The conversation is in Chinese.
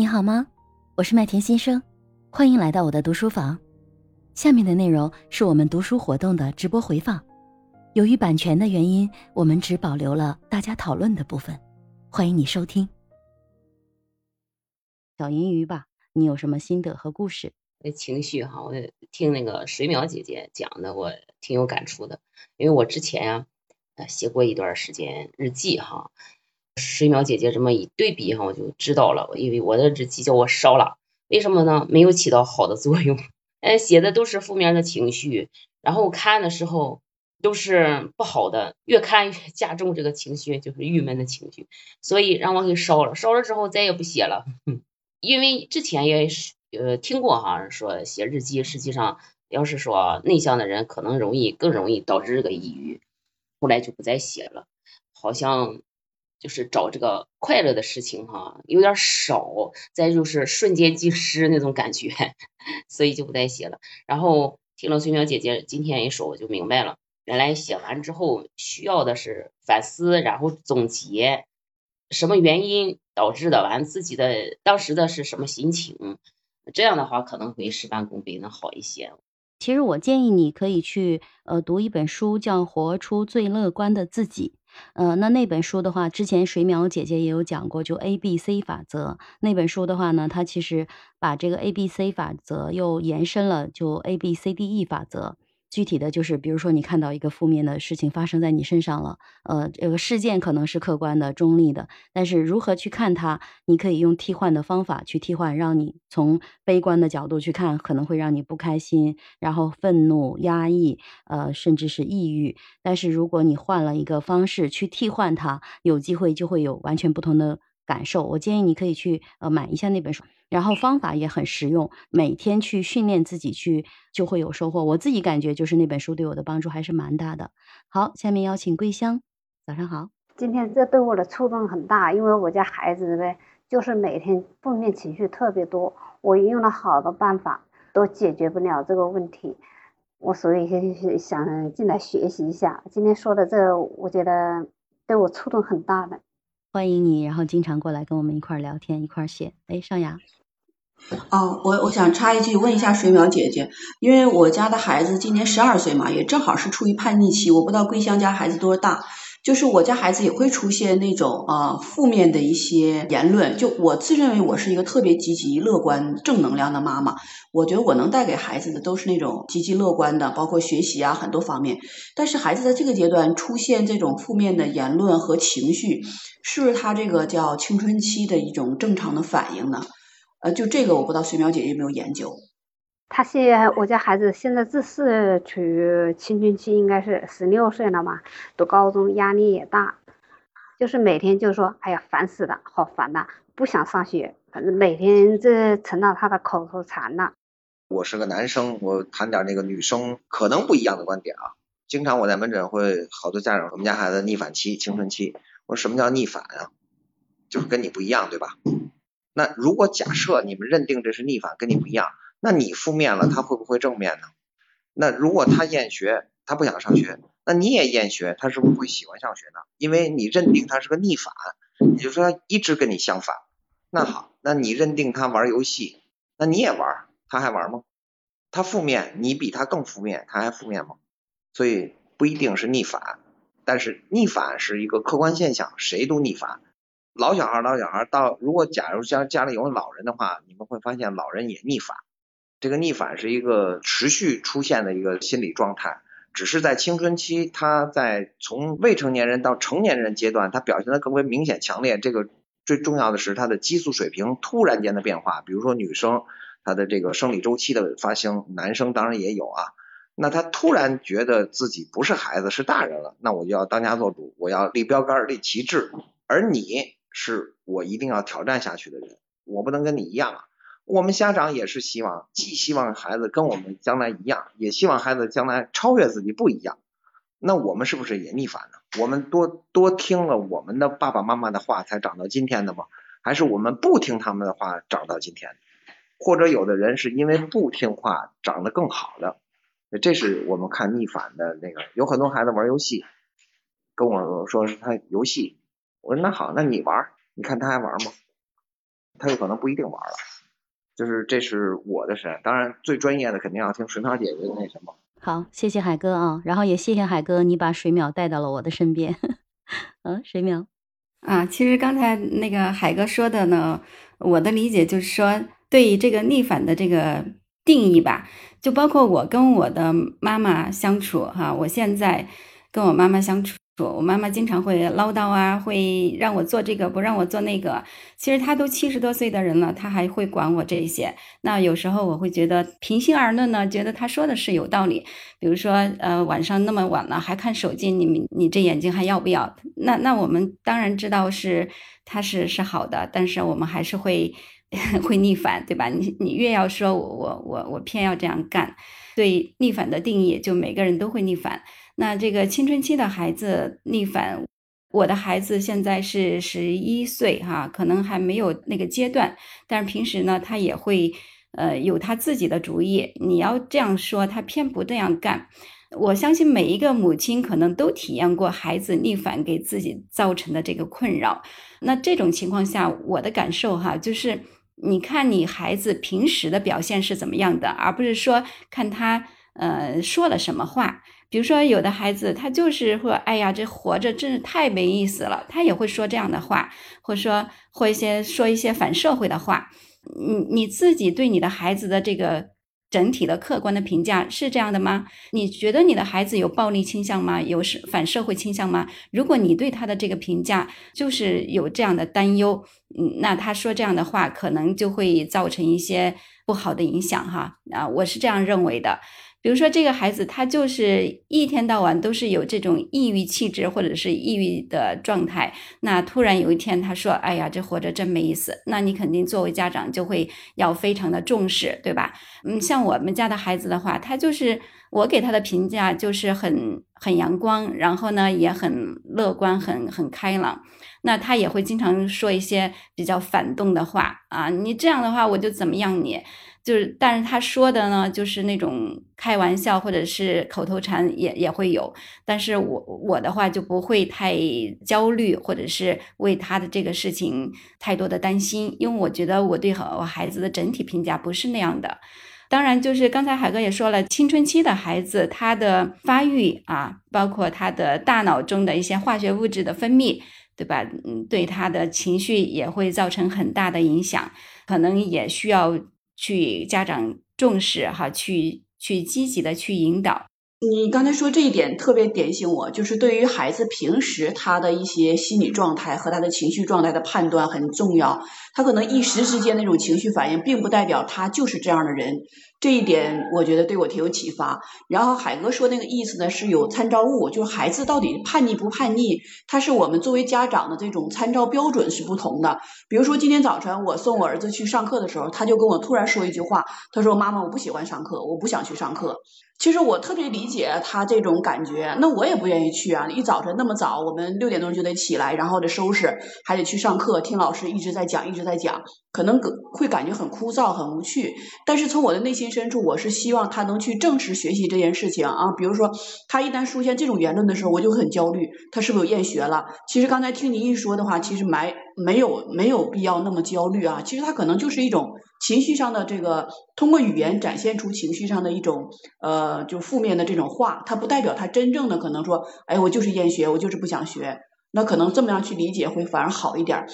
你好吗？我是麦田先生，欢迎来到我的读书房。下面的内容是我们读书活动的直播回放，由于版权的原因，我们只保留了大家讨论的部分。欢迎你收听。小银鱼吧，你有什么心得和故事？情绪哈，我听那个水淼姐姐讲的，我挺有感触的。因为我之前啊，呃，写过一段时间日记哈。水淼姐姐这么一对比哈，我就知道了。因为我的日记叫我烧了，为什么呢？没有起到好的作用。哎，写的都是负面的情绪，然后看的时候都是不好的，越看越加重这个情绪，就是郁闷的情绪。所以让我给烧了，烧了之后再也不写了。因为之前也是。呃，听过哈，说写日记，实际上要是说内向的人，可能容易更容易导致这个抑郁。后来就不再写了，好像就是找这个快乐的事情哈，有点少。再就是瞬间即逝那种感觉，所以就不再写了。然后听了孙淼姐姐今天一说，我就明白了，原来写完之后需要的是反思，然后总结什么原因导致的，完自己的当时的是什么心情。这样的话可能会事半功倍，能好一些。其实我建议你可以去呃读一本书，叫《活出最乐观的自己》。呃，那那本书的话，之前水淼姐姐也有讲过，就 A B C 法则那本书的话呢，它其实把这个 A B C 法则又延伸了，就 A B C D E 法则。具体的就是，比如说你看到一个负面的事情发生在你身上了，呃，这个事件可能是客观的、中立的，但是如何去看它，你可以用替换的方法去替换，让你从悲观的角度去看，可能会让你不开心，然后愤怒、压抑，呃，甚至是抑郁。但是如果你换了一个方式去替换它，有机会就会有完全不同的感受。我建议你可以去呃买一下那本书。然后方法也很实用，每天去训练自己去就会有收获。我自己感觉就是那本书对我的帮助还是蛮大的。好，下面邀请桂香，早上好。今天这对我的触动很大，因为我家孩子呗，就是每天负面情绪特别多，我用了好多办法都解决不了这个问题，我所以想进来学习一下。今天说的这，我觉得对我触动很大的。欢迎你，然后经常过来跟我们一块聊天，一块写。哎，尚雅。哦，我我想插一句，问一下水淼姐姐，因为我家的孩子今年十二岁嘛，也正好是处于叛逆期。我不知道桂香家孩子多大，就是我家孩子也会出现那种啊负面的一些言论。就我自认为我是一个特别积极、乐观、正能量的妈妈，我觉得我能带给孩子的都是那种积极乐观的，包括学习啊很多方面。但是孩子在这个阶段出现这种负面的言论和情绪，是不是他这个叫青春期的一种正常的反应呢？呃，就这个我不知道水淼姐姐有没有研究。他现我家孩子现在这是处于青春期，应该是十六岁了嘛，读高中压力也大，就是每天就说，哎呀烦死了，好烦呐，不想上学，反正每天这成了他的口头禅了。我是个男生，我谈点那个女生可能不一样的观点啊。经常我在门诊会好多家长，我们家孩子逆反期，青春期，我说什么叫逆反啊？就是跟你不一样，对吧？那如果假设你们认定这是逆反，跟你不一样，那你负面了，他会不会正面呢？那如果他厌学，他不想上学，那你也厌学，他是不是会喜欢上学呢？因为你认定他是个逆反，也就是说一直跟你相反。那好，那你认定他玩游戏，那你也玩，他还玩吗？他负面，你比他更负面，他还负面吗？所以不一定是逆反，但是逆反是一个客观现象，谁都逆反。老小孩，老小孩到，如果假如家家里有老人的话，你们会发现老人也逆反。这个逆反是一个持续出现的一个心理状态，只是在青春期，他在从未成年人到成年人阶段，他表现的更为明显强烈。这个最重要的是他的激素水平突然间的变化，比如说女生她的这个生理周期的发生，男生当然也有啊。那他突然觉得自己不是孩子，是大人了，那我就要当家做主，我要立标杆、立旗帜，而你。是我一定要挑战下去的人，我不能跟你一样啊。我们家长也是希望，既希望孩子跟我们将来一样，也希望孩子将来超越自己不一样。那我们是不是也逆反呢？我们多多听了我们的爸爸妈妈的话才长到今天的吗？还是我们不听他们的话长到今天？或者有的人是因为不听话长得更好的？这是我们看逆反的那个。有很多孩子玩游戏，跟我说是他游戏。我说那好，那你玩，你看他还玩吗？他有可能不一定玩了。就是这是我的神，当然最专业的肯定要听水淼姐姐的那什么。好，谢谢海哥啊，然后也谢谢海哥，你把水淼带到了我的身边。嗯，水淼啊，其实刚才那个海哥说的呢，我的理解就是说，对这个逆反的这个定义吧，就包括我跟我的妈妈相处哈，我现在跟我妈妈相处。我妈妈经常会唠叨啊，会让我做这个，不让我做那个。其实她都七十多岁的人了，她还会管我这些。那有时候我会觉得，平心而论呢，觉得她说的是有道理。比如说，呃，晚上那么晚了还看手机，你你这眼睛还要不要？那那我们当然知道是他是是好的，但是我们还是会 会逆反，对吧？你你越要说我我我我偏要这样干，对逆反的定义，就每个人都会逆反。那这个青春期的孩子逆反，我的孩子现在是十一岁哈，可能还没有那个阶段，但是平时呢，他也会呃有他自己的主意。你要这样说，他偏不这样干。我相信每一个母亲可能都体验过孩子逆反给自己造成的这个困扰。那这种情况下，我的感受哈，就是你看你孩子平时的表现是怎么样的，而不是说看他呃说了什么话。比如说，有的孩子他就是说，哎呀，这活着真是太没意思了，他也会说这样的话，或者说或一些说一些反社会的话。你你自己对你的孩子的这个整体的客观的评价是这样的吗？你觉得你的孩子有暴力倾向吗？有是反社会倾向吗？如果你对他的这个评价就是有这样的担忧，嗯，那他说这样的话可能就会造成一些不好的影响哈。啊，我是这样认为的。比如说，这个孩子他就是一天到晚都是有这种抑郁气质或者是抑郁的状态。那突然有一天他说：“哎呀，这活着真没意思。”那你肯定作为家长就会要非常的重视，对吧？嗯，像我们家的孩子的话，他就是我给他的评价就是很很阳光，然后呢也很乐观，很很开朗。那他也会经常说一些比较反动的话啊，你这样的话我就怎么样你。就是，但是他说的呢，就是那种开玩笑或者是口头禅也也会有，但是我我的话就不会太焦虑，或者是为他的这个事情太多的担心，因为我觉得我对我孩子的整体评价不是那样的。当然，就是刚才海哥也说了，青春期的孩子他的发育啊，包括他的大脑中的一些化学物质的分泌，对吧？嗯，对他的情绪也会造成很大的影响，可能也需要。去家长重视哈，去去积极的去引导。你刚才说这一点特别点醒我，就是对于孩子平时他的一些心理状态和他的情绪状态的判断很重要。他可能一时之间那种情绪反应，并不代表他就是这样的人。这一点我觉得对我挺有启发。然后海哥说那个意思呢，是有参照物，就是孩子到底叛逆不叛逆，他是我们作为家长的这种参照标准是不同的。比如说今天早晨我送我儿子去上课的时候，他就跟我突然说一句话，他说：“妈妈，我不喜欢上课，我不想去上课。”其实我特别理解他这种感觉，那我也不愿意去啊！一早晨那么早，我们六点钟就得起来，然后得收拾，还得去上课，听老师一直在讲，一直在讲，可能会感觉很枯燥、很无趣。但是从我的内心深处，我是希望他能去正式学习这件事情啊。比如说，他一旦出现这种言论的时候，我就很焦虑，他是不是有厌学了？其实刚才听您一说的话，其实没没有没有必要那么焦虑啊。其实他可能就是一种。情绪上的这个，通过语言展现出情绪上的一种，呃，就负面的这种话，他不代表他真正的可能说，哎，我就是厌学，我就是不想学，那可能这么样去理解会反而好一点。